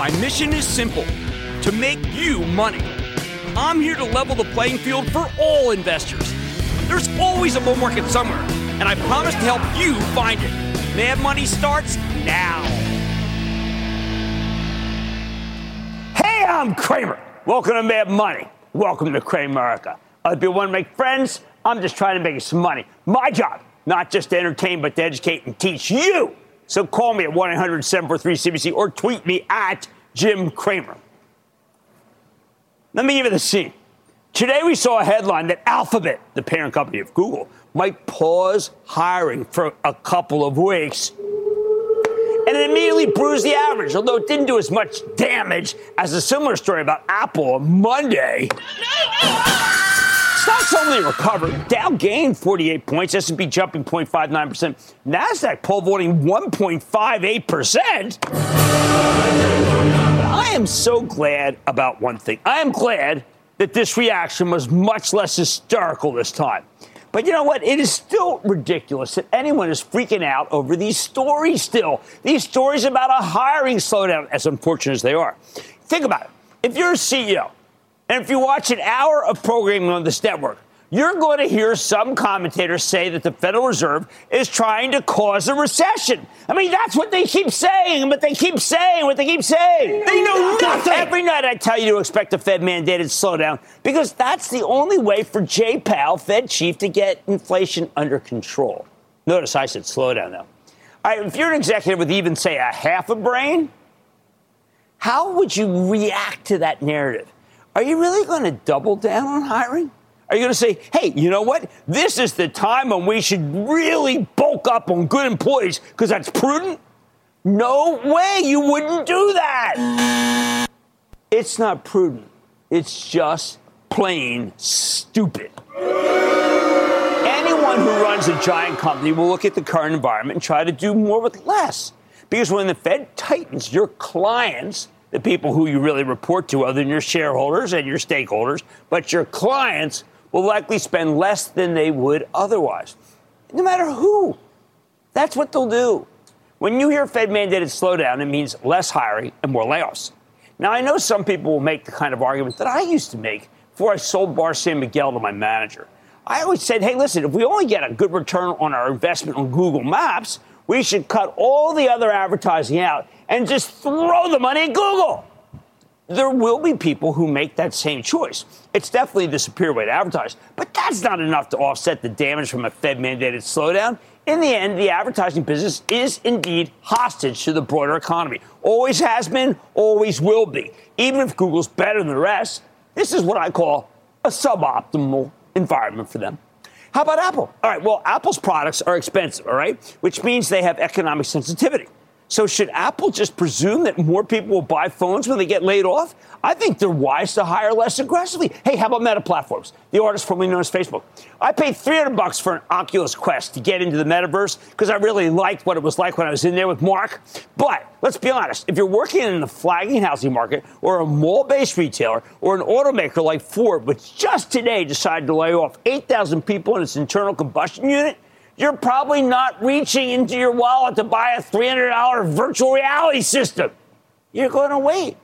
My mission is simple to make you money. I'm here to level the playing field for all investors. There's always a bull market somewhere, and I promise to help you find it. Mad Money starts now. Hey, I'm Cramer. Welcome to Mad Money. Welcome to Cramerica. I'd be one to make friends. I'm just trying to make you some money. My job, not just to entertain, but to educate and teach you. So call me at 1 800 743 CNBC or tweet me at Jim Cramer. Let me give you the scene. Today we saw a headline that Alphabet, the parent company of Google, might pause hiring for a couple of weeks. And it immediately bruised the average, although it didn't do as much damage as a similar story about Apple on Monday. Stocks only recovered. Dow gained 48 points, S&P jumping 0.59%, Nasdaq pole vaulting 1.58%. I am so glad about one thing. I am glad that this reaction was much less hysterical this time. But you know what? It is still ridiculous that anyone is freaking out over these stories still. These stories about a hiring slowdown, as unfortunate as they are. Think about it. If you're a CEO, and if you watch an hour of programming on this network, you're going to hear some commentators say that the Federal Reserve is trying to cause a recession. I mean, that's what they keep saying, but they keep saying what they keep saying. They know nothing. Every night I tell you to expect a Fed mandated slowdown because that's the only way for Jay Powell, Fed chief, to get inflation under control. Notice I said slowdown though. All right, if you're an executive with even, say, a half a brain, how would you react to that narrative? Are you really going to double down on hiring? Are you going to say, hey, you know what? This is the time when we should really bulk up on good employees because that's prudent? No way you wouldn't do that. It's not prudent. It's just plain stupid. Anyone who runs a giant company will look at the current environment and try to do more with less. Because when the Fed tightens, your clients, the people who you really report to, other than your shareholders and your stakeholders, but your clients will likely spend less than they would otherwise. No matter who. That's what they'll do. When you hear Fed mandated slowdown, it means less hiring and more layoffs. Now, I know some people will make the kind of argument that I used to make before I sold Bar San Miguel to my manager. I always said, hey, listen, if we only get a good return on our investment on Google Maps, we should cut all the other advertising out and just throw the money at Google there will be people who make that same choice. It's definitely the superior way to advertise, but that's not enough to offset the damage from a Fed mandated slowdown. In the end, the advertising business is indeed hostage to the broader economy. Always has been, always will be. Even if Google's better than the rest, this is what I call a suboptimal environment for them. How about Apple? All right, well, Apple's products are expensive, all right, which means they have economic sensitivity. So should Apple just presume that more people will buy phones when they get laid off? I think they're wise to hire less aggressively. Hey, how about Meta Platforms, the artist formerly known as Facebook? I paid 300 bucks for an Oculus Quest to get into the metaverse because I really liked what it was like when I was in there with Mark. But let's be honest, if you're working in the flagging housing market or a mall-based retailer or an automaker like Ford, which just today decided to lay off 8,000 people in its internal combustion unit, you're probably not reaching into your wallet to buy a $300 virtual reality system. You're going to wait.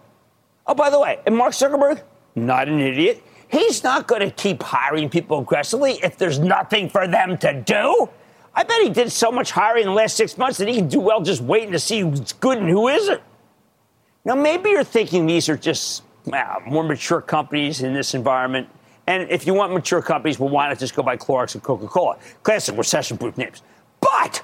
Oh, by the way, and Mark Zuckerberg, not an idiot. He's not going to keep hiring people aggressively if there's nothing for them to do. I bet he did so much hiring in the last six months that he can do well just waiting to see who's good and who isn't. Now, maybe you're thinking these are just uh, more mature companies in this environment. And if you want mature companies, well, why not just go buy Clorox and Coca Cola? Classic recession proof names. But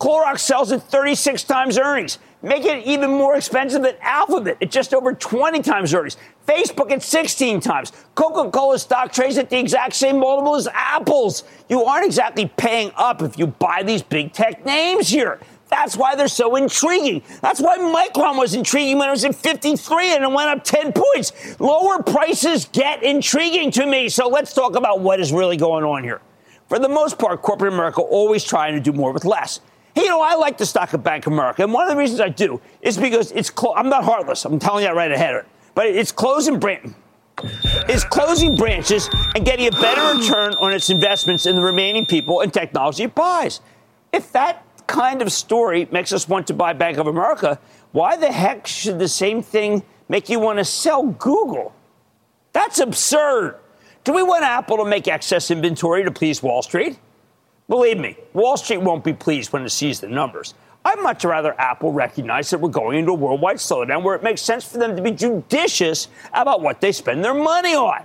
Clorox sells at 36 times earnings, making it even more expensive than Alphabet at just over 20 times earnings. Facebook at 16 times. Coca Cola stock trades at the exact same multiple as Apple's. You aren't exactly paying up if you buy these big tech names here. That's why they're so intriguing. That's why Micron was intriguing when it was at 53 and it went up 10 points. Lower prices get intriguing to me. So let's talk about what is really going on here. For the most part, corporate America always trying to do more with less. Hey, you know, I like the stock of Bank of America. And one of the reasons I do is because it's, clo- I'm not heartless. I'm telling you that right ahead of it. But it's closing brand. It's closing branches and getting a better return on its investments in the remaining people and technology it buys. If that kind of story makes us want to buy Bank of America, why the heck should the same thing make you want to sell Google? That's absurd. Do we want Apple to make excess inventory to please Wall Street? Believe me, Wall Street won't be pleased when it sees the numbers. I'd much rather Apple recognize that we're going into a worldwide slowdown where it makes sense for them to be judicious about what they spend their money on.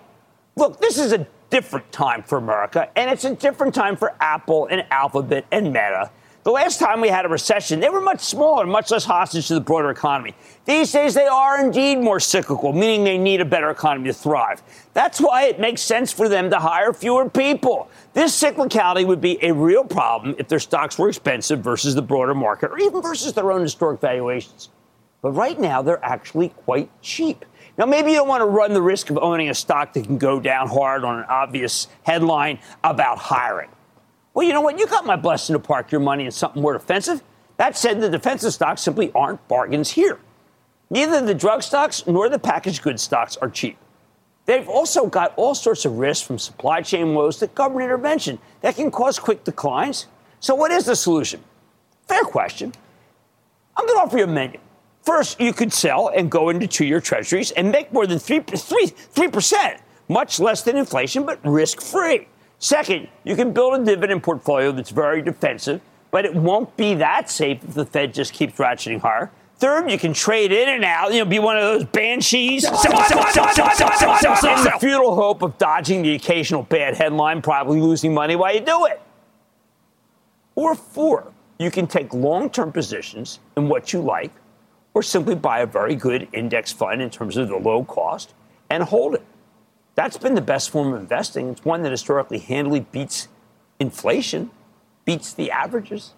Look, this is a different time for America, and it's a different time for Apple and Alphabet and Meta the last time we had a recession, they were much smaller, much less hostage to the broader economy. These days, they are indeed more cyclical, meaning they need a better economy to thrive. That's why it makes sense for them to hire fewer people. This cyclicality would be a real problem if their stocks were expensive versus the broader market or even versus their own historic valuations. But right now, they're actually quite cheap. Now, maybe you don't want to run the risk of owning a stock that can go down hard on an obvious headline about hiring. Well, you know what? You got my blessing to park your money in something more defensive. That said, the defensive stocks simply aren't bargains here. Neither the drug stocks nor the packaged goods stocks are cheap. They've also got all sorts of risks from supply chain woes to government intervention that can cause quick declines. So, what is the solution? Fair question. I'm going to offer you a menu. First, you could sell and go into two year treasuries and make more than 3%, 3, 3% much less than inflation, but risk free. Second, you can build a dividend portfolio that's very defensive, but it won't be that safe if the Fed just keeps ratcheting higher. Third, you can trade in and out, you know, be one of those banshees. In the futile hope of dodging the occasional bad headline, probably losing money while you do it. Or four, you can take long term positions in what you like, or simply buy a very good index fund in terms of the low cost and hold it. That's been the best form of investing. It's one that historically handily beats inflation, beats the averages.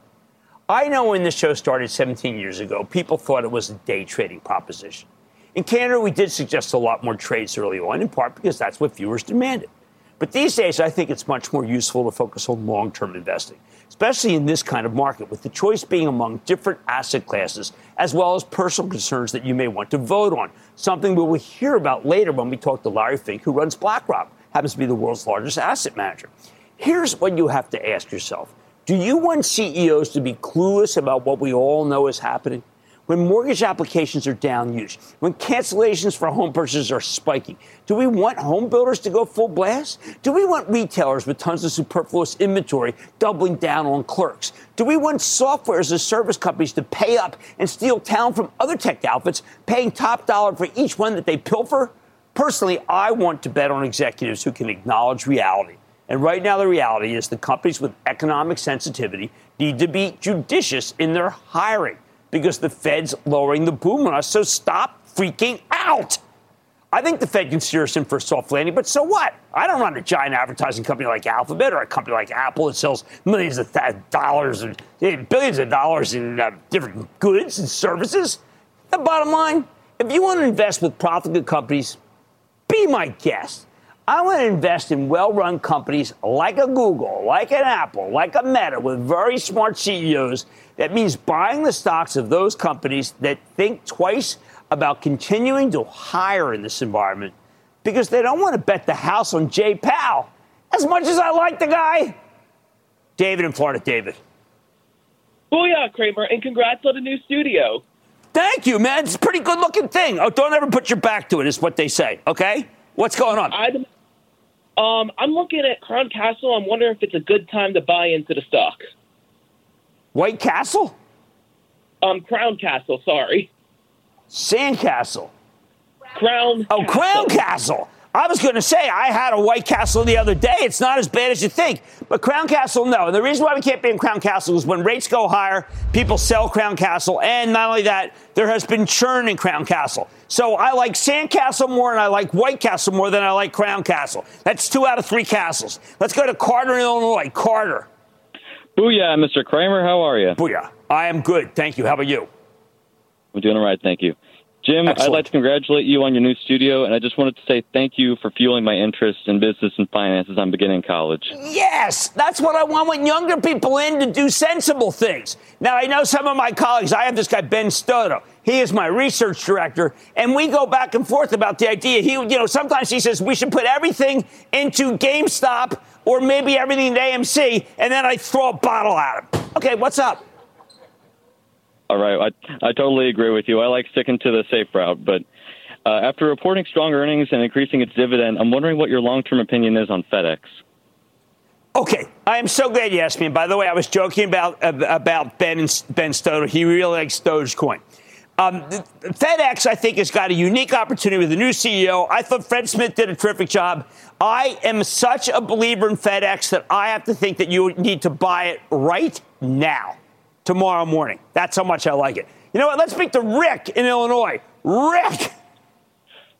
I know when this show started 17 years ago, people thought it was a day trading proposition. In Canada, we did suggest a lot more trades early on, in part because that's what viewers demanded. But these days, I think it's much more useful to focus on long term investing, especially in this kind of market, with the choice being among different asset classes, as well as personal concerns that you may want to vote on. Something we will hear about later when we talk to Larry Fink, who runs BlackRock, happens to be the world's largest asset manager. Here's what you have to ask yourself Do you want CEOs to be clueless about what we all know is happening? When mortgage applications are down huge, when cancellations for home purchases are spiking? Do we want home builders to go full blast? Do we want retailers with tons of superfluous inventory doubling down on clerks? Do we want software as a service companies to pay up and steal talent from other tech outfits, paying top dollar for each one that they pilfer? Personally, I want to bet on executives who can acknowledge reality. And right now, the reality is the companies with economic sensitivity need to be judicious in their hiring because the Fed's lowering the boom on us. So stop freaking out. I think the Fed can steer us in for a soft landing, but so what? I don't run a giant advertising company like Alphabet or a company like Apple that sells millions of th- dollars and eh, billions of dollars in uh, different goods and services. The bottom line, if you want to invest with profitable companies, be my guest. I want to invest in well run companies like a Google, like an Apple, like a Meta with very smart CEOs. That means buying the stocks of those companies that think twice about continuing to hire in this environment because they don't want to bet the house on Jay Powell. As much as I like the guy, David in Florida, David. Oh, Booyah, Cramer, and congrats on the new studio. Thank you, man. It's a pretty good looking thing. Oh, don't ever put your back to it, is what they say, okay? What's going on? I, um, I'm looking at Crown Castle. I'm wondering if it's a good time to buy into the stock. White Castle? Um, Crown Castle, sorry. Sandcastle. Crown. Oh, Crown Castle. I was going to say I had a White Castle the other day. It's not as bad as you think. But Crown Castle, no. And the reason why we can't be in Crown Castle is when rates go higher, people sell Crown Castle. And not only that, there has been churn in Crown Castle. So I like Sandcastle more and I like White Castle more than I like Crown Castle. That's two out of three castles. Let's go to Carter, in Illinois. Carter. Booyah, Mr. Cramer. How are you? Booyah. I am good. Thank you. How about you? I'm doing all right. Thank you. Jim, Excellent. I'd like to congratulate you on your new studio, and I just wanted to say thank you for fueling my interest in business and finance as I'm beginning college. Yes, that's what I want when younger people in to do sensible things. Now, I know some of my colleagues, I have this guy, Ben Stoto. He is my research director, and we go back and forth about the idea. He, you know, sometimes he says we should put everything into GameStop or maybe everything into AMC, and then I throw a bottle at him. Okay, what's up? All right, I, I totally agree with you. I like sticking to the safe route, but uh, after reporting strong earnings and increasing its dividend, I'm wondering what your long term opinion is on FedEx. Okay, I am so glad you asked me. And by the way, I was joking about about Ben Ben Stoto. He really likes Dogecoin. Um, FedEx, I think, has got a unique opportunity with a new CEO. I thought Fred Smith did a terrific job. I am such a believer in FedEx that I have to think that you need to buy it right now, tomorrow morning. That's how much I like it. You know what? Let's speak to Rick in Illinois. Rick.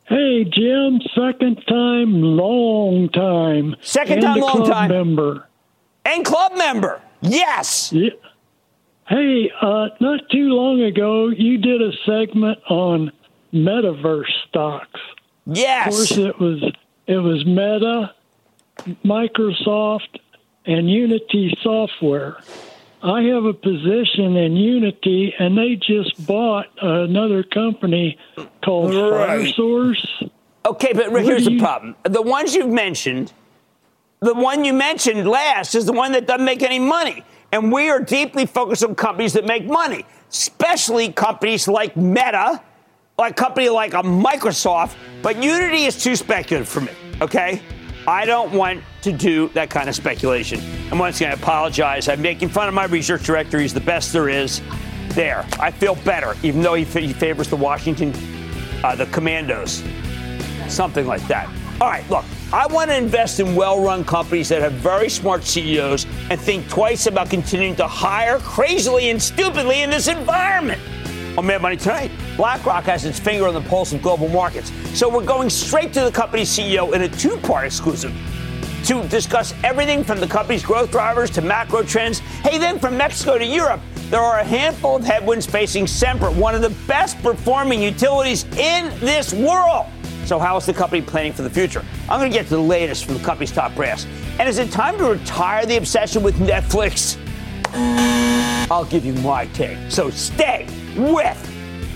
Hey, Jim, second time, long time. Second and time, a long club time. Member. And club member. Yes. Yeah. Hey, uh, not too long ago, you did a segment on metaverse stocks. Yes. Of course, it was it was Meta, Microsoft, and Unity Software. I have a position in Unity, and they just bought another company called Right. ironSource. Okay, but What here's the you- problem. The ones you've mentioned, the one you mentioned last is the one that doesn't make any money. And we are deeply focused on companies that make money, especially companies like Meta, like a company like a Microsoft. But Unity is too speculative for me, okay? I don't want to do that kind of speculation. And once again, I apologize. I'm making fun of my research director. He's the best there is. There. I feel better, even though he, fa- he favors the Washington, uh, the Commandos something like that. All right, look, I want to invest in well run companies that have very smart CEOs and think twice about continuing to hire crazily and stupidly in this environment. On Mad Money tonight, BlackRock has its finger on the pulse of global markets. So we're going straight to the company's CEO in a two part exclusive to discuss everything from the company's growth drivers to macro trends. Hey, then from Mexico to Europe, there are a handful of headwinds facing Sempra, one of the best performing utilities in this world. So, how is the company planning for the future? I'm going to get to the latest from the company's top brass. And is it time to retire the obsession with Netflix? I'll give you my take. So, stay with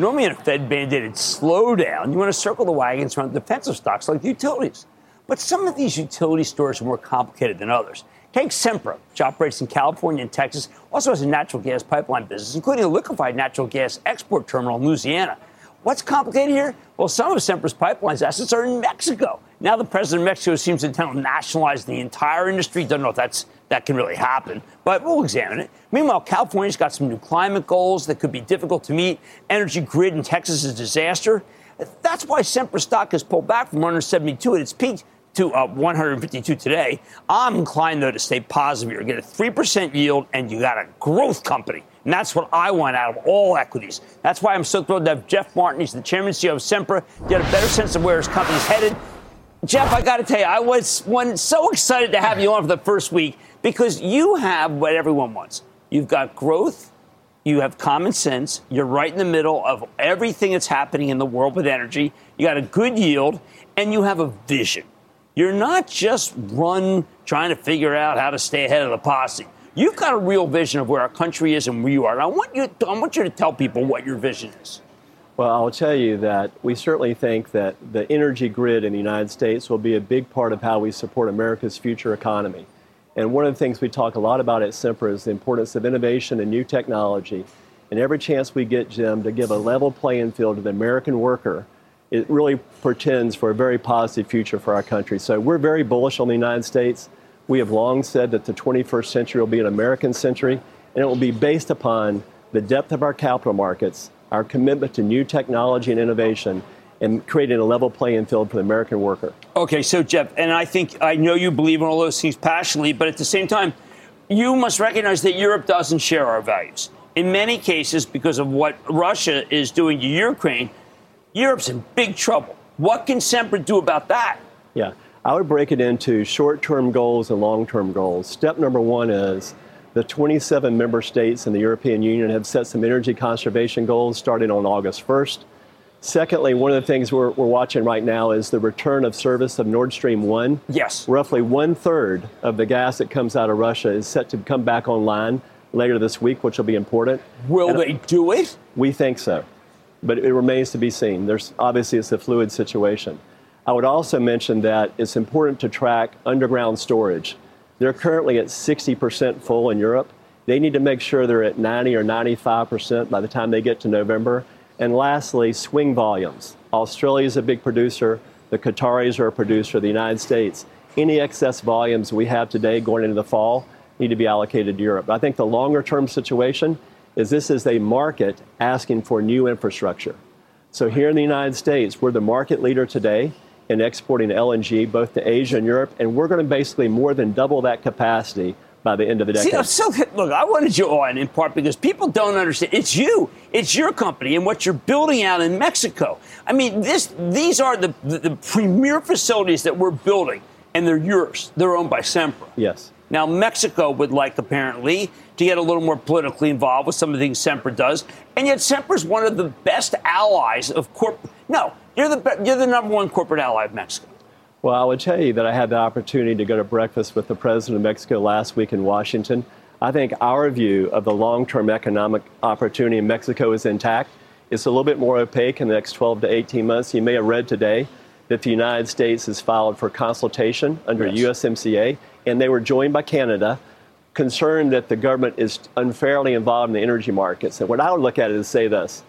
Normally, in a Fed mandated slowdown, you want to circle the wagons around defensive stocks like utilities. But some of these utility stores are more complicated than others. Take Sempra, which operates in California and Texas, also has a natural gas pipeline business, including a liquefied natural gas export terminal in Louisiana. What's complicated here? Well, some of Sempra's pipelines assets are in Mexico. Now the president of Mexico seems to intend to nationalize the entire industry. Don't know if that's that can really happen, but we'll examine it. Meanwhile, California's got some new climate goals that could be difficult to meet. Energy grid in Texas is a disaster. That's why Sempra stock has pulled back from 172 at its peak to uh, 152 today. I'm inclined, though, to stay positive here. Get a 3% yield, and you got a growth company. And that's what I want out of all equities. That's why I'm so thrilled to have Jeff Martin. He's the chairman and CEO of Sempra. Get a better sense of where his company's headed. Jeff, I got to tell you, I was one so excited to have you on for the first week because you have what everyone wants. You've got growth, you have common sense, you're right in the middle of everything that's happening in the world with energy, you got a good yield, and you have a vision. You're not just run trying to figure out how to stay ahead of the posse. You've got a real vision of where our country is and where you are. And I want you, to, I want you to tell people what your vision is. Well, I'll tell you that we certainly think that the energy grid in the United States will be a big part of how we support America's future economy. And one of the things we talk a lot about at Sempra is the importance of innovation and new technology. And every chance we get, Jim, to give a level playing field to the American worker it really portends for a very positive future for our country. So we're very bullish on the United States. We have long said that the 21st century will be an American century, and it will be based upon the depth of our capital markets, our commitment to new technology and innovation, and creating a level playing field for the American worker. Okay, so Jeff, and I think I know you believe in all those things passionately, but at the same time, you must recognize that Europe doesn't share our values. In many cases, because of what Russia is doing to Ukraine, Europe's in big trouble. What can Sempra do about that? Yeah, I would break it into short term goals and long term goals. Step number one is the 27 member states in the European Union have set some energy conservation goals starting on August 1st. Secondly, one of the things we're, we're watching right now is the return of service of Nord Stream 1. Yes. Roughly one third of the gas that comes out of Russia is set to come back online later this week, which will be important. Will and they do it? We think so but it remains to be seen. There's obviously it's a fluid situation. I would also mention that it's important to track underground storage. They're currently at 60% full in Europe. They need to make sure they're at 90 or 95% by the time they get to November. And lastly, swing volumes. Australia is a big producer. The Qataris are a producer. The United States. Any excess volumes we have today going into the fall need to be allocated to Europe. I think the longer term situation is this is a market asking for new infrastructure. So here in the United States, we're the market leader today in exporting LNG both to Asia and Europe, and we're going to basically more than double that capacity by the end of the decade. See, so look, I wanted you on in part because people don't understand. It's you, it's your company, and what you're building out in Mexico. I mean, this, these are the, the, the premier facilities that we're building, and they're yours. They're owned by Sempra. Yes. Now, Mexico would like, apparently, to get a little more politically involved with some of the things Sempra does. And yet, Sempra's one of the best allies of corp. No, you're the, you're the number one corporate ally of Mexico. Well, I would tell you that I had the opportunity to go to breakfast with the president of Mexico last week in Washington. I think our view of the long term economic opportunity in Mexico is intact. It's a little bit more opaque in the next 12 to 18 months. You may have read today that the United States has filed for consultation under yes. USMCA and they were joined by Canada concerned that the government is unfairly involved in the energy markets. And what I would look at it is say this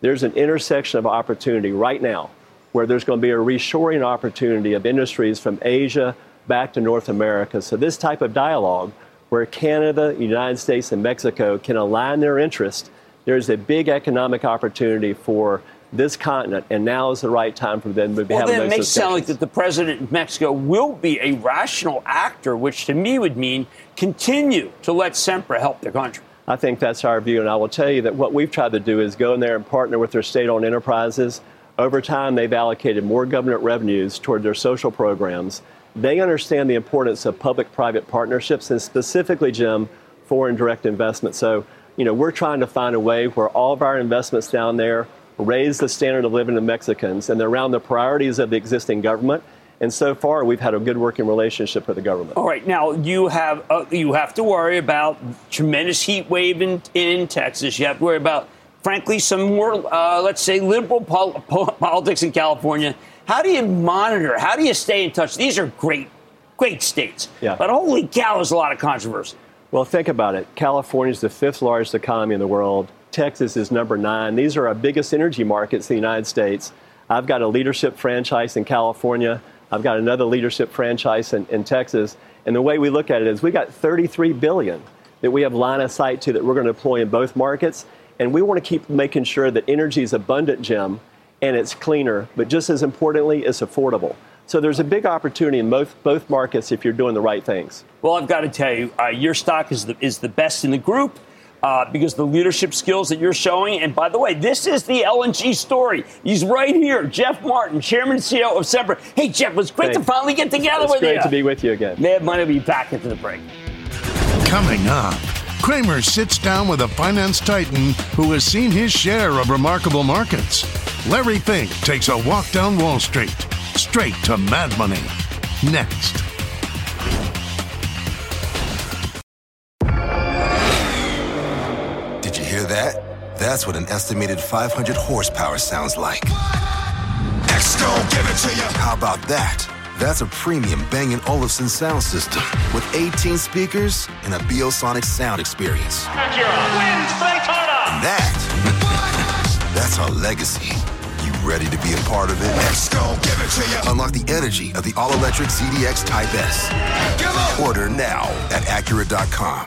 there's an intersection of opportunity right now where there's going to be a reshoring opportunity of industries from Asia back to North America. So, this type of dialogue where Canada, United States, and Mexico can align their interests, there's a big economic opportunity for this continent, and now is the right time for them to be well, having then those it makes it sound like that the president of Mexico will be a rational actor, which to me would mean continue to let Sempra help their country. I think that's our view, and I will tell you that what we've tried to do is go in there and partner with their state-owned enterprises. Over time, they've allocated more government revenues toward their social programs. They understand the importance of public-private partnerships, and specifically, Jim, foreign direct investment. So, you know, we're trying to find a way where all of our investments down there raise the standard of living of Mexicans, and they're around the priorities of the existing government. And so far, we've had a good working relationship with the government. All right, now you have uh, you have to worry about tremendous heat wave in, in Texas. You have to worry about, frankly, some more, uh, let's say, liberal pol- po- politics in California. How do you monitor? How do you stay in touch? These are great, great states. Yeah. But holy cow, there's a lot of controversy. Well, think about it. California is the fifth largest economy in the world. Texas is number nine. These are our biggest energy markets in the United States. I've got a leadership franchise in California. I've got another leadership franchise in, in Texas. And the way we look at it is we got 33 billion that we have line of sight to that we're going to deploy in both markets. And we want to keep making sure that energy is abundant, Jim, and it's cleaner, but just as importantly, it's affordable. So there's a big opportunity in both, both markets if you're doing the right things. Well, I've got to tell you, uh, your stock is the, is the best in the group. Uh, because the leadership skills that you're showing. And by the way, this is the LNG story. He's right here, Jeff Martin, Chairman and CEO of Sempra. Hey, Jeff, it was great Thanks. to finally get together It's with great you. Great to be with you again. Mad Money will be back into the break. Coming up, Cramer sits down with a finance titan who has seen his share of remarkable markets. Larry Fink takes a walk down Wall Street, straight to Mad Money. Next. Did you hear that? That's what an estimated 500 horsepower sounds like. X gon' give it to you. How about that? That's a premium Bang & Olufsen sound system with 18 speakers and a Biosonic sound experience. And that, that's our legacy. You ready to be a part of it? X gon' give it to you. Unlock the energy of the all-electric ZDX Type S. Order now at Acura.com.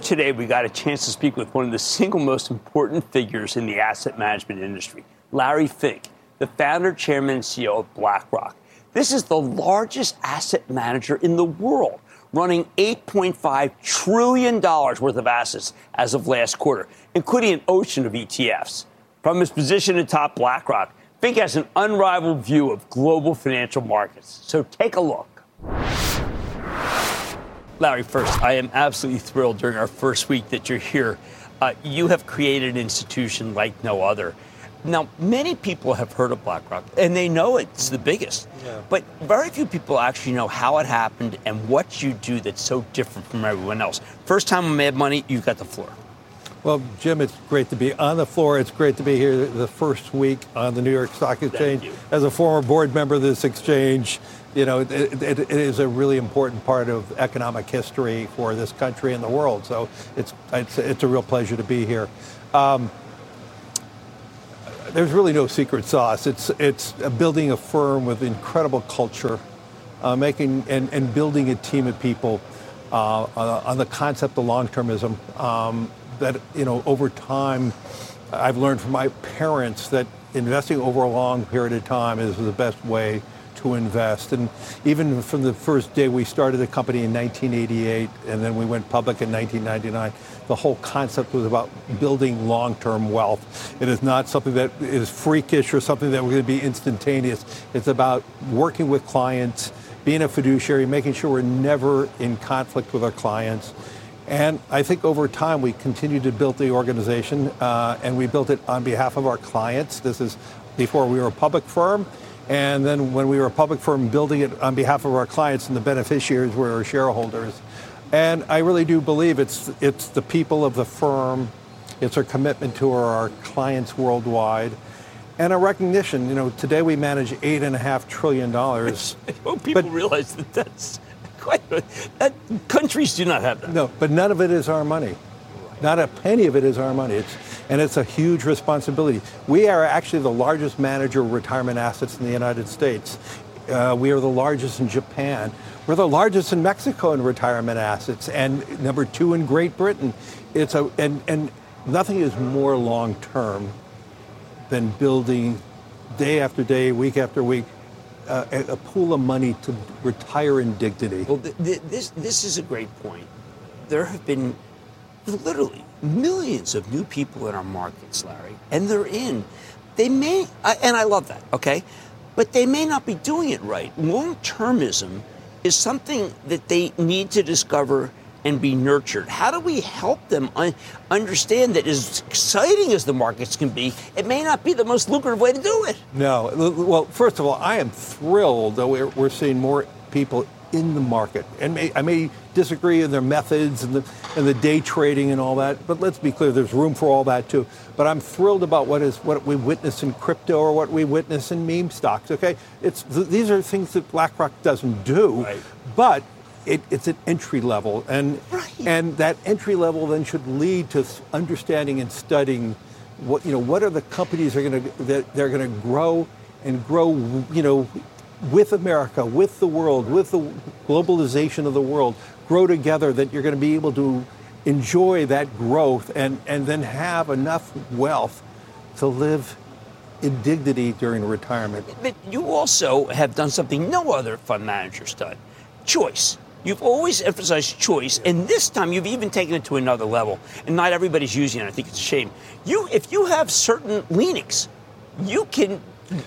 Today, we got a chance to speak with one of the single most important figures in the asset management industry, Larry Fink, the founder, chairman, and CEO of BlackRock. This is the largest asset manager in the world, running $8.5 trillion worth of assets as of last quarter, including an ocean of ETFs. From his position atop BlackRock, Fink has an unrivaled view of global financial markets. So take a look. Larry, first, I am absolutely thrilled during our first week that you're here. Uh, you have created an institution like no other. Now, many people have heard of BlackRock, and they know it's the biggest. But very few people actually know how it happened and what you do that's so different from everyone else. First time on Mad Money, you've got the floor. Well, Jim, it's great to be on the floor. It's great to be here the first week on the New York Stock Exchange. As a former board member of this exchange, you know, it, it, it is a really important part of economic history for this country and the world. So it's, it's, it's a real pleasure to be here. Um, there's really no secret sauce. It's, it's building a firm with incredible culture, uh, making and, and building a team of people uh, on on the concept of long-termism. Um, that you know, over time, I've learned from my parents that investing over a long period of time is the best way to invest. And even from the first day we started the company in 1988, and then we went public in 1999, the whole concept was about building long-term wealth. It is not something that is freakish or something that we're going to be instantaneous. It's about working with clients, being a fiduciary, making sure we're never in conflict with our clients. And I think over time we continue to build the organization, uh, and we built it on behalf of our clients. This is before we were a public firm. And then when we were a public firm, building it on behalf of our clients and the beneficiaries were our shareholders. And I really do believe it's, it's the people of the firm, it's our commitment to our, clients worldwide, and a recognition. You know, today we manage eight and a half trillion dollars. I hope people but, realize that that's quite that countries do not have that. No, but none of it is our money. Not a penny of it is our money. It's, and it's a huge responsibility. We are actually the largest manager of retirement assets in the United States. Uh, we are the largest in Japan. We're the largest in Mexico in retirement assets, and number two in Great Britain. It's a and and nothing is more long term than building day after day, week after week, uh, a, a, pool of money to retire in dignity. Well, th- th- this this is a great point. There have been literally millions of new people in our markets, Larry, and they're in. They may, and I love that, okay, but they may not be doing it right. Long termism is something that they need to discover and be nurtured? How do we help them un- understand that as exciting as the markets can be, it may not be the most lucrative way to do it? No. Well, first of all, I am thrilled that we're, seeing more people in the market. And I may disagree in their methods and the, and the day trading and all that, but let's be clear, there's room for all that too. But I'm thrilled about what is what we witness in crypto or what we witness in meme stocks. Okay, it's these are things that BlackRock doesn't do, right. but it, it's an entry level, and right. and that entry level then should lead to understanding and studying what you know what are the companies are going to that they're going to grow and grow you know with America, with the world, with the globalization of the world, grow together that you're going to be able to enjoy that growth and, and then have enough wealth to live in dignity during retirement. But you also have done something no other fund manager's done choice. You've always emphasized choice, and this time you've even taken it to another level. And not everybody's using it. I think it's a shame. You, if you have certain leanings, you can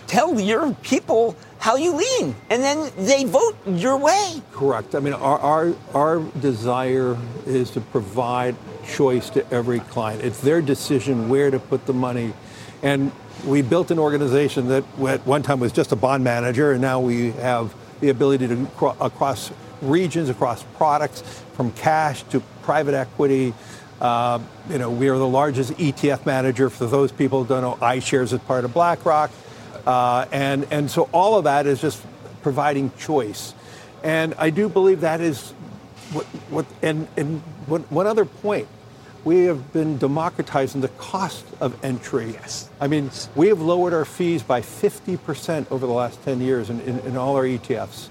tell your people how you lean, and then they vote your way. Correct. I mean, our, our, our desire is to provide choice to every client. It's their decision where to put the money. And we built an organization that at one time was just a bond manager, and now we have the ability to across regions, across products, from cash to private equity. Uh, you know, we are the largest ETF manager. For those people who don't know, iShares is part of BlackRock. Uh, and, and so all of that is just providing choice. And I do believe that is what, what and, and one, one other point, we have been democratizing the cost of entry. Yes. I mean, we have lowered our fees by 50% over the last 10 years in, in, in all our ETFs.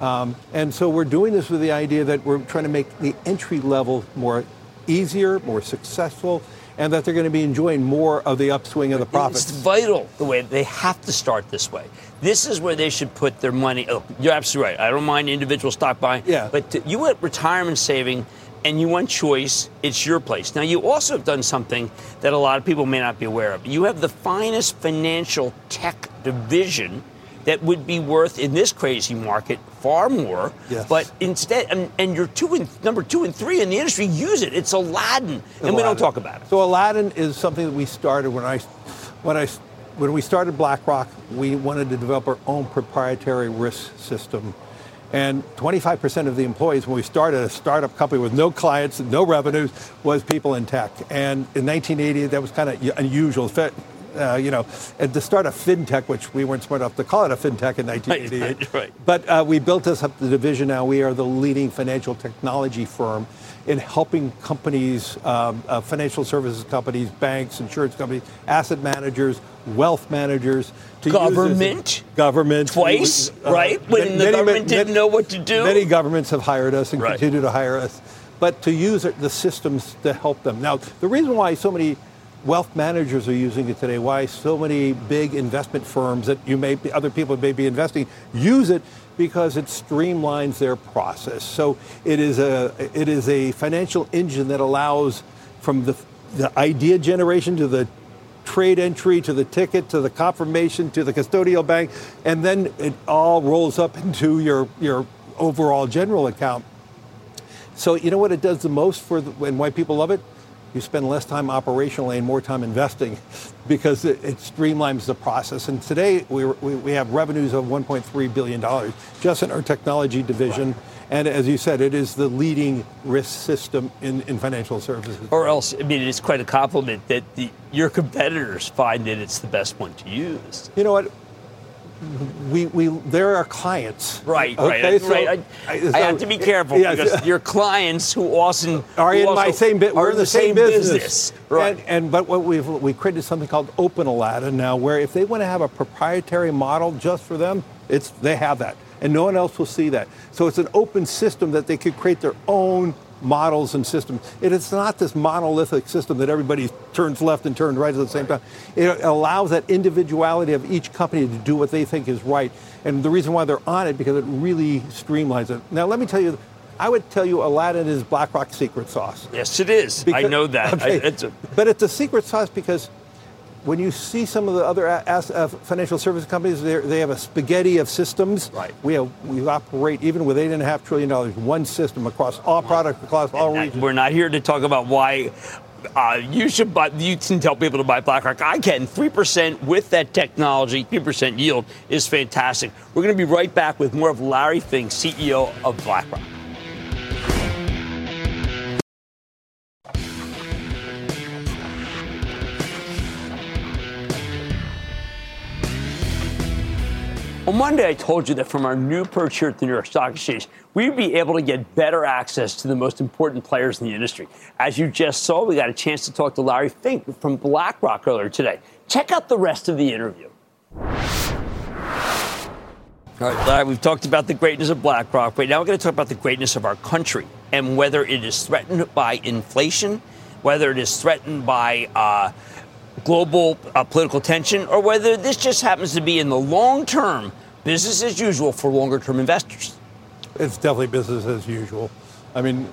Um, and so we're doing this with the idea that we're trying to make the entry level more easier, more successful, and that they're going to be enjoying more of the upswing of the profits. It's vital the way they have to start this way. This is where they should put their money. Oh, you're absolutely right. I don't mind individual stock buying. Yeah. But to, you want retirement saving and you want choice, it's your place. Now, you also have done something that a lot of people may not be aware of. You have the finest financial tech division that would be worth in this crazy market far more. Yes. But instead, and, and you're two and number two and three in the industry use it. It's Aladdin, and Aladdin. we don't talk about it. So Aladdin is something that we started when I, when I, when we started BlackRock. We wanted to develop our own proprietary risk system. And 25% of the employees, when we started a startup company with no clients, no revenues, was people in tech. And in 1980, that was kind of unusual uh, you know, and to start a fintech, which we weren't smart enough to call it a fintech in 1988. Right, right. But uh, we built this up the division now. We are the leading financial technology firm in helping companies, um, uh, financial services companies, banks, insurance companies, asset managers, wealth managers, to government, government twice, uh, right? When many, the government many, didn't know what to do. Many governments have hired us and right. continue to hire us, but to use the systems to help them. Now, the reason why so many wealth managers are using it today, why so many big investment firms that you may be, other people may be investing use it because it streamlines their process. So it is a it is a financial engine that allows from the the idea generation to the trade entry to the ticket to the confirmation to the custodial bank and then it all rolls up into your your overall general account. So you know what it does the most for the, and why people love it? You spend less time operationally and more time investing because it, it streamlines the process. And today we, we, we have revenues of $1.3 billion just in our technology division. And as you said, it is the leading risk system in, in financial services. Or else, I mean, it's quite a compliment that the, your competitors find that it's the best one to use. You know what? We, we they're our clients. Right, okay, right, so right. I, so, I, have to be careful yeah, because your clients who often are who in my same bit. We're in the, the same, same business. business. Right. And, and, but what we've we created something called Open Aladdin now, where if they want to have a proprietary model just for them, it's they have that, and no one else will see that. So it's an open system that they could create their own models and systems. It is not this monolithic system that everybody turns left and turns right at the same time. It allows that individuality of each company to do what they think is right. And the reason why they're on it, because it really streamlines it. Now, let me tell you, I would tell you Aladdin is BlackRock's secret sauce. Yes, it is. Because, I know that. Okay. I, it's a- but it's a secret sauce because when you see some of the other uh, financial service companies, they have a spaghetti of systems. Right. We have, we operate even with eight and a half trillion dollars, one system across all products, across all and regions. We're not here to talk about why. Uh, you should buy. You can tell people to buy BlackRock. I can. Three percent with that technology, three percent yield is fantastic. We're going to be right back with more of Larry Fink, CEO of BlackRock. On Monday, I told you that from our new perch here at the New York Stock Exchange, we'd be able to get better access to the most important players in the industry. As you just saw, we got a chance to talk to Larry Fink from BlackRock earlier today. Check out the rest of the interview. All right, Larry, we've talked about the greatness of BlackRock, but now we're going to talk about the greatness of our country and whether it is threatened by inflation, whether it is threatened by uh, global uh, political tension or whether this just happens to be in the long term business as usual for longer term investors. It's definitely business as usual. I mean,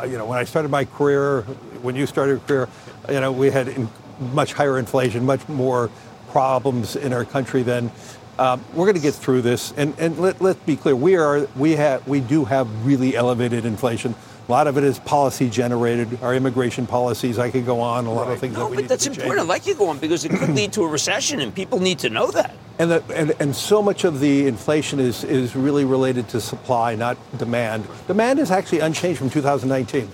uh, you know, when I started my career, when you started your career, you know, we had in, much higher inflation, much more problems in our country than. Um, we're going to get through this, and, and let, let's be clear: we are we have we do have really elevated inflation. A lot of it is policy generated. Our immigration policies, I could go on. A lot right. of things no, that we but need that's important. Change. I like you go on because it could lead to a recession, and people need to know that. And, the, and and so much of the inflation is is really related to supply, not demand. Demand is actually unchanged from 2019.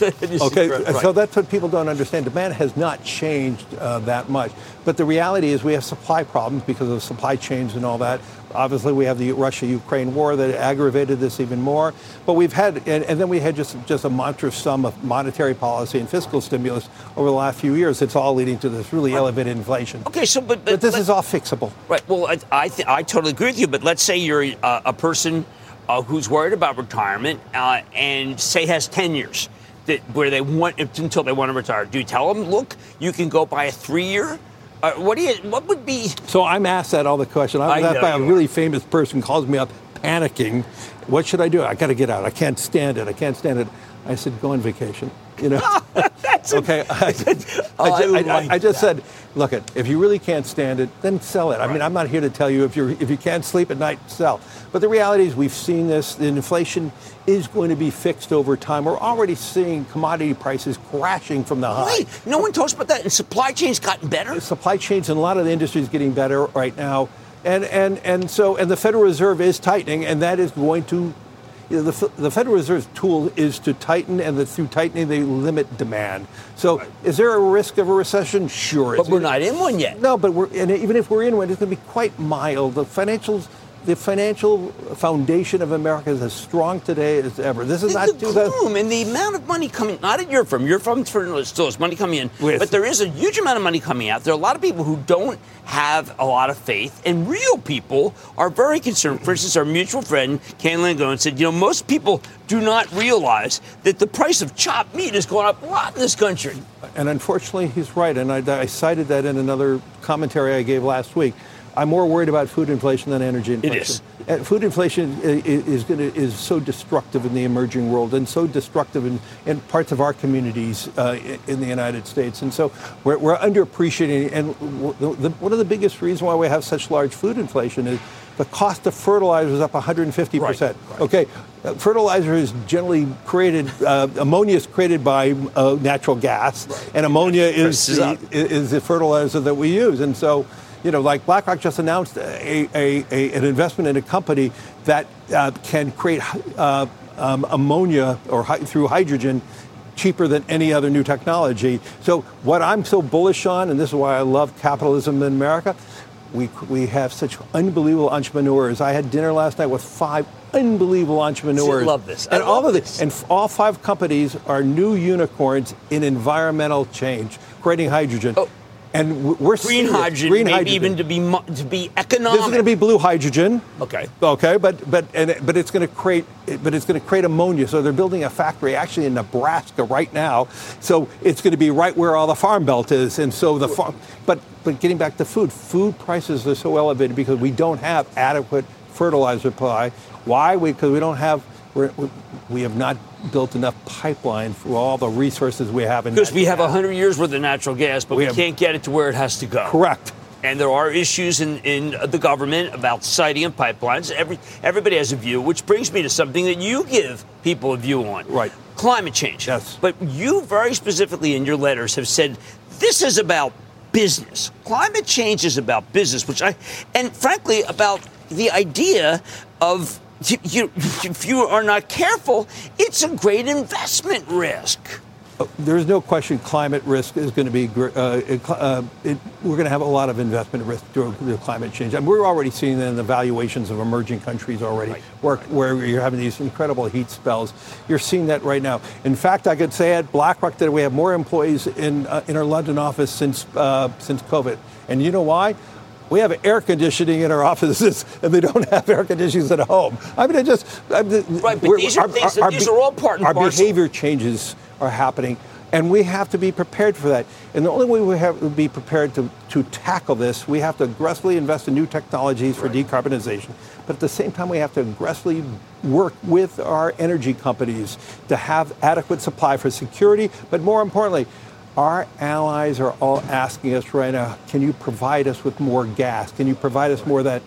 okay, right. so that's what people don't understand. Demand has not changed uh, that much, but the reality is we have supply problems because of supply chains and all that. Obviously, we have the Russia-Ukraine war that aggravated this even more. But we've had, and, and, then we had just just a monstrous sum of monetary policy and fiscal stimulus over the last few years. It's all leading to this really elevated inflation. Okay, so but but, but this is all fixable. Right. Well, I I, th- I totally agree with you. But let's say you're uh, a person uh, who's worried about retirement uh, and say has ten years that where they want until they want to retire. Do you tell them, look, you can go buy a three-year? Uh, what do you? What would be? So I'm asked that all the question. I'm asked by a really famous person calls me up panicking. What should I do? I got to get out. I can't stand it. I can't stand it. I said, go on vacation. You know. okay. I, oh, I, I, I, I just said, look, it. If you really can't stand it, then sell it. I mean, I'm not here to tell you if you if you can't sleep at night, sell. But the reality is, we've seen this. The inflation is going to be fixed over time. We're already seeing commodity prices crashing from the high. Wait, no one talks about that. And supply chains gotten better. The supply chains in a lot of the industries getting better right now. And, and, and so, and the Federal Reserve is tightening, and that is going to you know, the, the, Federal Reserve's tool is to tighten, and the, through tightening, they limit demand. So, right. is there a risk of a recession? Sure. But we're not in one yet. No, but we're, and even if we're in one, it's going to be quite mild. The financials the financial foundation of America is as strong today as ever. This is the, not the 2000. gloom and the amount of money coming, not at your firm, your firm still is money coming in, With- but there is a huge amount of money coming out. There are a lot of people who don't have a lot of faith, and real people are very concerned. For instance, our mutual friend, Ken Langone, said, you know, most people do not realize that the price of chopped meat has gone up a lot in this country. And unfortunately, he's right. And I, I cited that in another commentary I gave last week. I'm more worried about food inflation than energy inflation. is. And food inflation is, to is so destructive in the emerging world and so destructive in, in parts of our communities uh, in the United States. And so we're, we're underappreciating. And the, the, one of the biggest reasons why we have such large food inflation is the cost of fertilizer is up 150 percent. Right. Okay, Uh, fertilizer is generally created. Uh, ammonia is created by uh, natural gas, and ammonia is the, is the fertilizer that we use. And so, you know, like BlackRock just announced a, a, a, an investment in a company that uh, can create uh, um, ammonia or hy- through hydrogen cheaper than any other new technology. So what I'm so bullish on, and this is why I love capitalism in America, we, we have such unbelievable entrepreneurs. I had dinner last night with five unbelievable entrepreneurs. love this. I And all love of this, and all five companies are new unicorns in environmental change, creating hydrogen. And we're. Green seeing hydrogen, Green maybe hydrogen. even to be mo- to be economic. This is going to be blue hydrogen. Okay. Okay, but but and but it's going to create but it's going to create ammonia. So they're building a factory actually in Nebraska right now. So it's going to be right where all the farm belt is, and so the farm. But but getting back to food, food prices are so elevated because we don't have adequate fertilizer supply. Why? We because we don't have. We're, we- we have not built enough pipeline for all the resources we have in Because we have 100 years worth of natural gas, but we, We have- can't get it to where it has to go. Correct. And there are issues in, in the government about siting and pipelines. Every, everybody has a view, which brings me to something that you give people a view on. Right. Climate change. Yes. But you very specifically in your letters have said this is about business. Climate change is about business, which I, and frankly, about the idea of you, you, if you are not careful, it's a great investment risk. There's no question climate risk is going to be, uh, it, uh, it, we're going to have a lot of investment risk due to climate change. And we're already seeing that in the valuations of emerging countries already, where, where you're having these incredible heat spells. You're seeing that right now. In fact, I could say at BlackRock that we have more employees in, uh, in our London office since, uh, since COVID. And you know why? We have air conditioning in our offices, and they don't have air conditionings at home. I mean, it just I mean, Right, but these are things that- these are all part and our parcel. behavior changes are happening, and we have to be prepared for that. And the only way we have to be prepared to, to tackle this, we have to aggressively invest in new technologies for decarbonization. But at the same time, we have to aggressively work with our energy companies to have adequate supply for security, but more importantly, our allies are all asking us right now, can you provide us with more gas? Can you provide us more of that?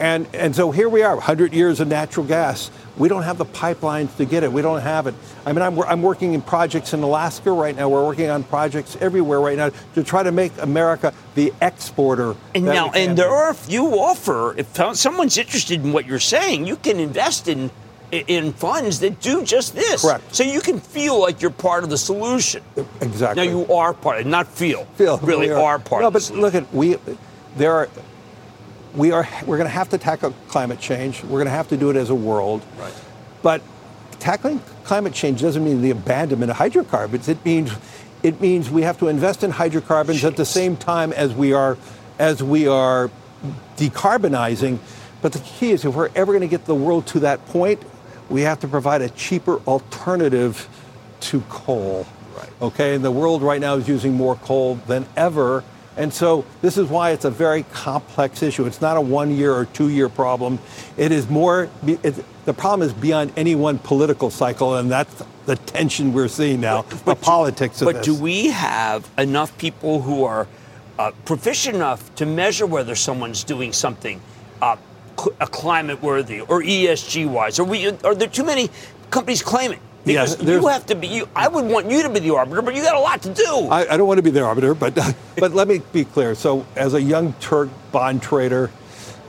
And, and so here we are, 100 years of natural gas. We don't have the pipelines to get it. We don't have it. I mean, I'm, I'm working in projects in Alaska right now. We're working on projects everywhere right now to try to make America the exporter. And now, and be. there are, if you offer, if someone's interested in what you're saying, you can invest in in funds that do just this. Correct. So you can feel like you're part of the solution. Exactly. Now you are part, of it, not feel. Feel really we are. part. No, but look at we. There are. We are. We're going to have to tackle climate change. We're going to have to do it as a world. Right. But tackling climate change doesn't mean the abandonment of hydrocarbons. It means it means we have to invest in hydrocarbons at the same time as we are as we are decarbonizing. But the key is if we're ever going to get the world to that point, we have to provide a cheaper alternative to coal. Right. Okay, and the world right now is using more coal than ever. And so this is why it's a very complex issue. It's not a one year or two year problem. It is more, it, the problem is beyond any one political cycle, and that's the tension we're seeing now, the politics of But this. But do we have enough people who are uh, proficient enough to measure whether someone's doing something uh, uh, climate worthy or ESG wise? Are we? Are there too many companies claiming? Because there's- you have to be. You, I would want you to be the arbiter, but you got a lot to do. I, I don't want to be the arbiter, but but let me be clear. So, as a young Turk bond trader,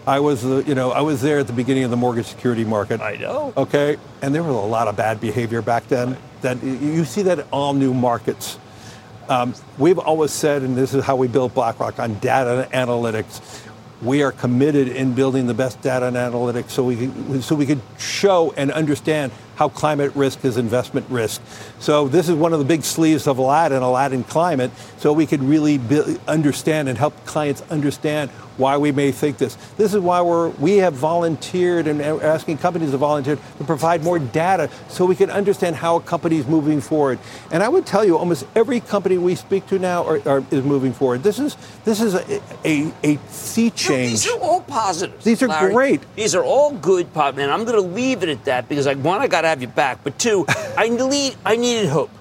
I was the you know I was there at the beginning of the mortgage security market. I know. Okay, and there was a lot of bad behavior back then. That you- see that in all new markets. Um, we've always said, and this is how we built BlackRock on data and analytics. We are committed in building the best data and analytics so we can, so we could show and understand how climate risk is investment risk. So this is one of the big sleeves of Aladdin, Aladdin Climate, so we could really be, understand and help clients understand why we may think this. This is why we're, we have volunteered and asking companies to volunteer to provide more data so we can understand how a company is moving forward. And I would tell you, almost every company we speak to now are, are, is moving forward. This is this is a, a, a sea change. No, these are all positives. These are Larry. great. These are all good, pop. And I'm going to leave it at that because, like, one, I got to have you back, but two, I need I needed hope.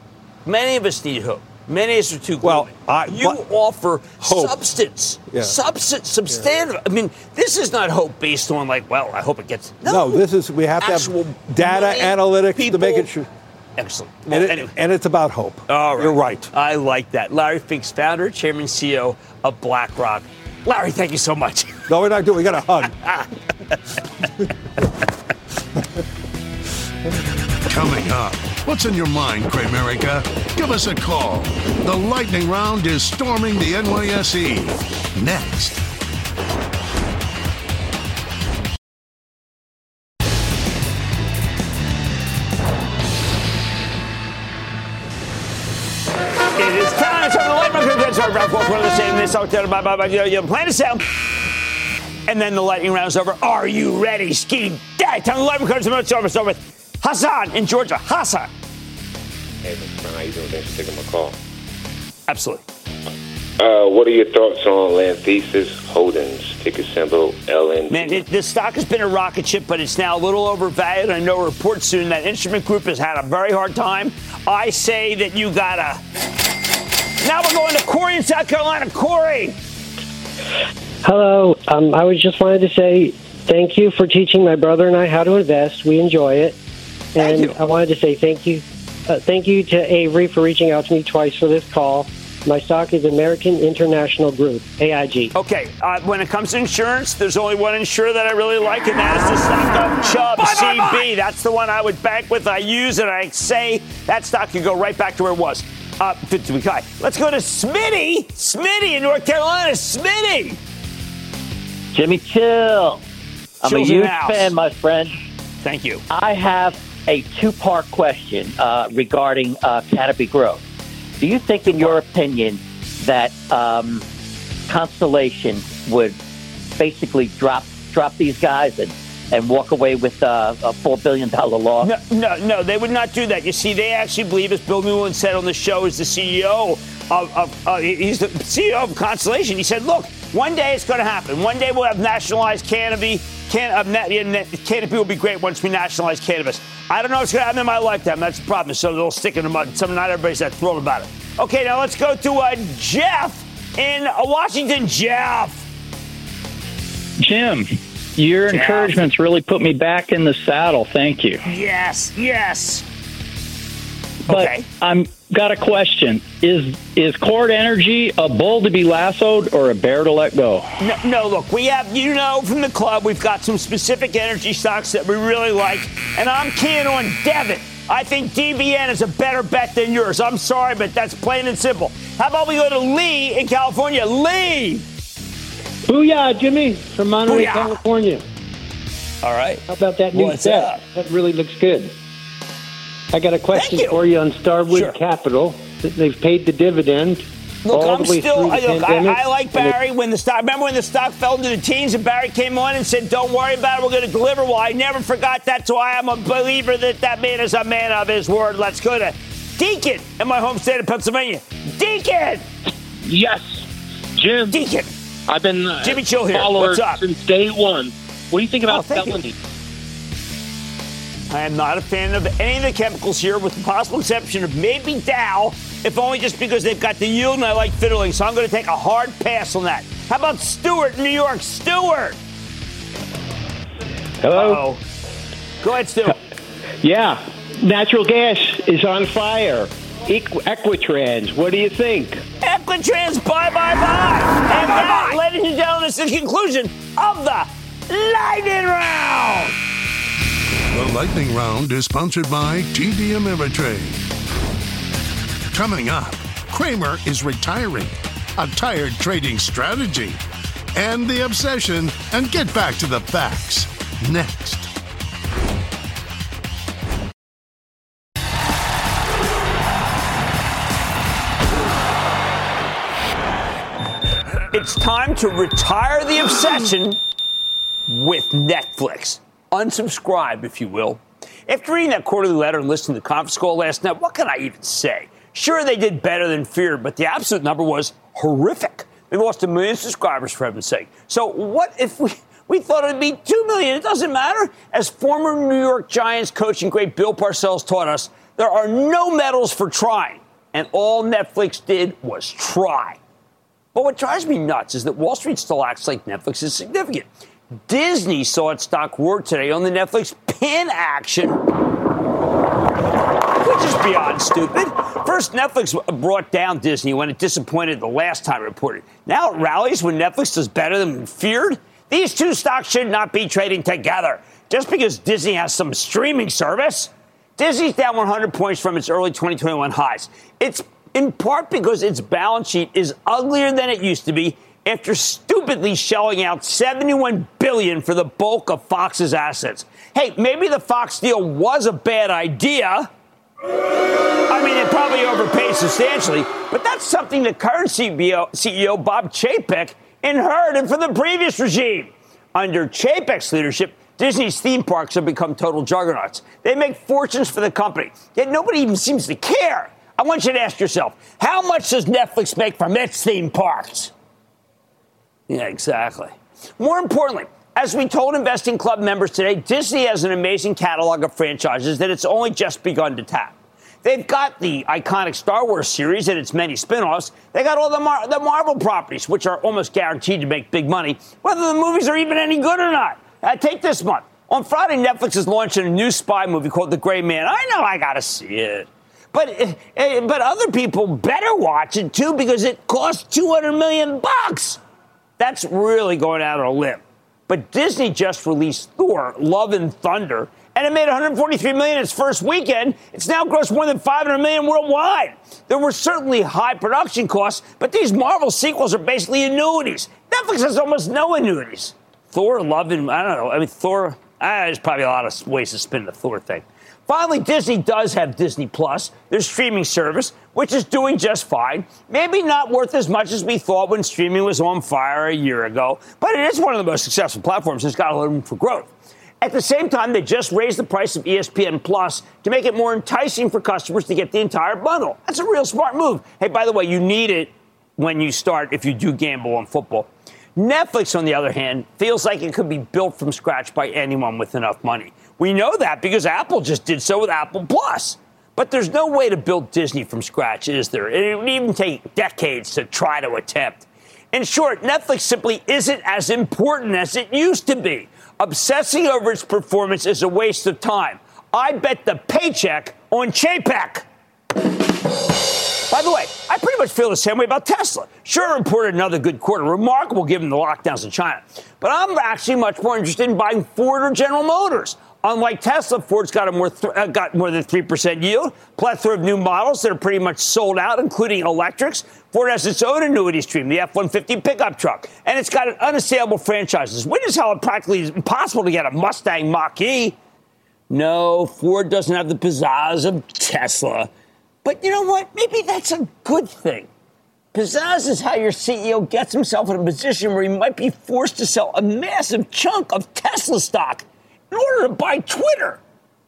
Many of us need hope. Many are too. Well, I, you offer hope. substance, Yeah. substance, substantive. I mean, this is not hope based on like, well, I hope it gets. No, No, this is we have to have data money, analytics to make it people. sure. Excellent. And, it- anyway. and it's about hope. All right. You're right. I like that. Larry Finks, founder, chairman, CEO of BlackRock. Larry, thank you so much. No, we're not doing. We got a hug. Coming up, what's in your mind, Cramerica? Give us a call. The lightning round is storming the NYSE. Next. It is time. It's for the lightning round. Sorry, four, one of the same. This out there. Bye, bye, bye. You, plan to sell. And then the lightning round is over. Are you ready, Ski? Time the lightning round is over. Start with Hassan in Georgia. Hassan. Hey, Mr. Brown, how you doing? Thanks for taking my call. Absolutely. Uh, what are your thoughts on Lantheus Holdings, ticker symbol LN? Man, it, the stock has been a rocket ship, but it's now a little overvalued. I know a report soon that Instrument Group has had a very hard time. I say that you gotta. Now we're going to Corey in South Carolina. Corey. Hello. Um, I was just wanted to say thank you for teaching my brother and I how to invest. We enjoy it, and I wanted to say thank you, uh, thank you to Avery for reaching out to me twice for this call. My stock is American International Group, AIG. Okay, uh, when it comes to insurance, there's only one insurer that I really like, and that is the stock of Chubb CB. That's the one I would bank with. I use it. I say that stock could go right back to where it was. Uh, to- to be kind. Let's go to Smitty. Smitty in North Carolina. Smitty. Jimmy Chill. I'm a Chill's in huge fan, my friend. Thank you. I have a two part question uh, regarding uh, Canopy Growth. Do you think, in your opinion, that um, Constellation would basically drop drop these guys and, and walk away with uh, a $4 billion loss? No, no, no, they would not do that. You see, they actually believe, as Bill Newlands said on the show, as the CEO of, of uh, he's the CEO of Constellation. He said, "Look, one day it's going to happen. One day we'll have nationalized canopy. Can, uh, na- yeah, na- canopy will be great once we nationalize cannabis. I don't know if it's going to happen in my lifetime. That's the problem. So they'll stick in the mud. Some not everybody's that thrilled about it. Okay, now let's go to uh, Jeff in uh, Washington. Jeff. Jim, your Jeff. encouragements really put me back in the saddle. Thank you. Yes, yes. But I'm got a question. Is is Chord Energy a bull to be lassoed or a bear to let go? No, no, look, we have, you know, from the club, we've got some specific energy stocks that we really like, and I'm keying on Devon. I think DVN is a better bet than yours. I'm sorry, but that's plain and simple. How about we go to Lee in California? Lee! Booyah, Jimmy, from Monterey, Booyah. California. All right. How about that new What's set? up? That really looks good. I got a question you. for you on Starwood Sure. Capital. They've paid the dividend Look, all I'm the way still. through I, look, I. I like Barry when the stock. Remember when the stock fell into the teens and Barry came on and said, "Don't worry about it. We're going to deliver." Well, I never forgot that, so I am a believer that that man is a man of his word. Let's go to Deacon in my home state of Pennsylvania. Deacon. Yes, Jim. Deacon. I've been uh, Jimmy Chill here. follower What's up? since day one. What do you think Oh, about thank you. Felony? I am not a fan of any of the chemicals here, with the possible exception of maybe Dow, if only just because they've got the yield and I like fiddling. So I'm going to take a hard pass on that. How about Stewart in New York? Stewart. Hello. Go ahead, Stu. Yeah, natural gas is on fire. Equ- Equitrans, what do you think? Equitrans, bye, bye, bye. And that, ladies and gentlemen, is the conclusion of the Lightning Round. The lightning round is sponsored by TD Ameritrade. Coming up, Cramer is retiring. A tired trading strategy. end the obsession, and get back to the facts. Next. It's time to retire the obsession with Netflix. Unsubscribe, if you will. After reading that quarterly letter and listening to the conference call last night, what can I even say? Sure, they did better than feared, but the absolute number was horrific. They lost a million subscribers, for heaven's sake. So, what if we, we thought it'd be 2 million? It doesn't matter. As former New York Giants coach and great Bill Parcells taught us, there are no medals for trying. And all Netflix did was try. But what drives me nuts is that Wall Street still acts like Netflix is significant. Disney saw its stock roar today on the Netflix pin action, which is beyond stupid. First, Netflix brought down Disney when it disappointed the last time it reported. Now it rallies when Netflix does better than feared. These two stocks should not be trading together. Just because Disney has some streaming service, Disney's down 100 points from its early 2021 highs. It's in part because its balance sheet is uglier than it used to be after stupidly shelling out 71 billion for the bulk of Fox's assets. Hey, maybe the Fox deal was a bad idea. I mean, it probably overpaid substantially, but that's something the current CEO, CEO Bob Chapek inherited from the previous regime. Under Chapek's leadership, Disney's theme parks have become total juggernauts. They make fortunes for the company, yet nobody even seems to care. I want you to ask yourself how much does Netflix make from its theme parks? Yeah, exactly. More importantly, as we told Investing Club members today, Disney has an amazing catalog of franchises that it's only just begun to tap. They've got the iconic Star Wars series and its many spin offs. They got all the, Mar- the Marvel properties, which are almost guaranteed to make big money, whether the movies are even any good or not. Uh, take this month. On Friday, Netflix is launching a new spy movie called The Gray Man. I know I got to see it. But, uh, uh, but other people better watch it too because it costs 200 million bucks. That's really going out on a limb. But Disney just released Thor: Love and Thunder, and it made 143 million its first weekend. It's now grossed more than 500 million worldwide. There were certainly high production costs, but these Marvel sequels are basically annuities. Netflix has almost no annuities. Thor: Love and I don't know. I mean, Thor. Ah, there's probably a lot of ways to spin the Thor thing. Finally, Disney does have Disney Plus, their streaming service, which is doing just fine. Maybe not worth as much as we thought when streaming was on fire a year ago, but it is one of the most successful platforms that's got a lot of room for growth. At the same time, they just raised the price of ESPN Plus to make it more enticing for customers to get the entire bundle. That's a real smart move. Hey, by the way, you need it when you start if you do gamble on football. Netflix, on the other hand, feels like it could be built from scratch by anyone with enough money. We know that because Apple just did so with Apple Plus. But there's no way to build Disney from scratch, is there? It would even take decades to try to attempt. In short, Netflix simply isn't as important as it used to be. Obsessing over its performance is a waste of time. I bet the paycheck on Chapek. By the way, I pretty much feel the same way about Tesla. Sure, reported another good quarter, remarkable given the lockdowns in China. But I'm actually much more interested in buying Ford or General Motors. Unlike Tesla, Ford's got, more th- uh, got more than 3% yield, plethora of new models that are pretty much sold out, including electrics. Ford has its own annuity stream, the F 150 pickup truck, and it's got an unassailable franchises. Witness how it practically is impossible to get a Mustang Mach E. No, Ford doesn't have the pizzazz of Tesla. But you know what? Maybe that's a good thing. Pizzazz is how your CEO gets himself in a position where he might be forced to sell a massive chunk of Tesla stock in order to buy Twitter,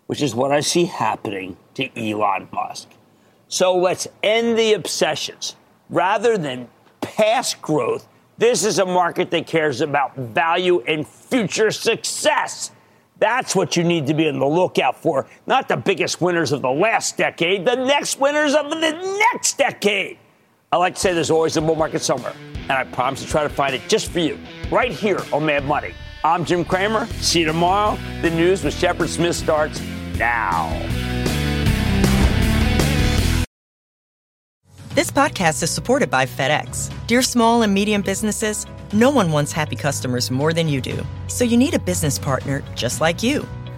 which is what I see happening to Elon Musk. So let's end the obsessions. Rather than past growth, this is a market that cares about value and future success. That's what you need to be on the lookout for, not the biggest winners of the last decade, the next winners of the next decade. I like to say there's always a bull market somewhere, and I promise to try to find it just for you, right here on Mad Money. I'm Jim Cramer. See you tomorrow. The news with Shepard Smith starts now. This podcast is supported by FedEx. Dear small and medium businesses, no one wants happy customers more than you do. So you need a business partner just like you.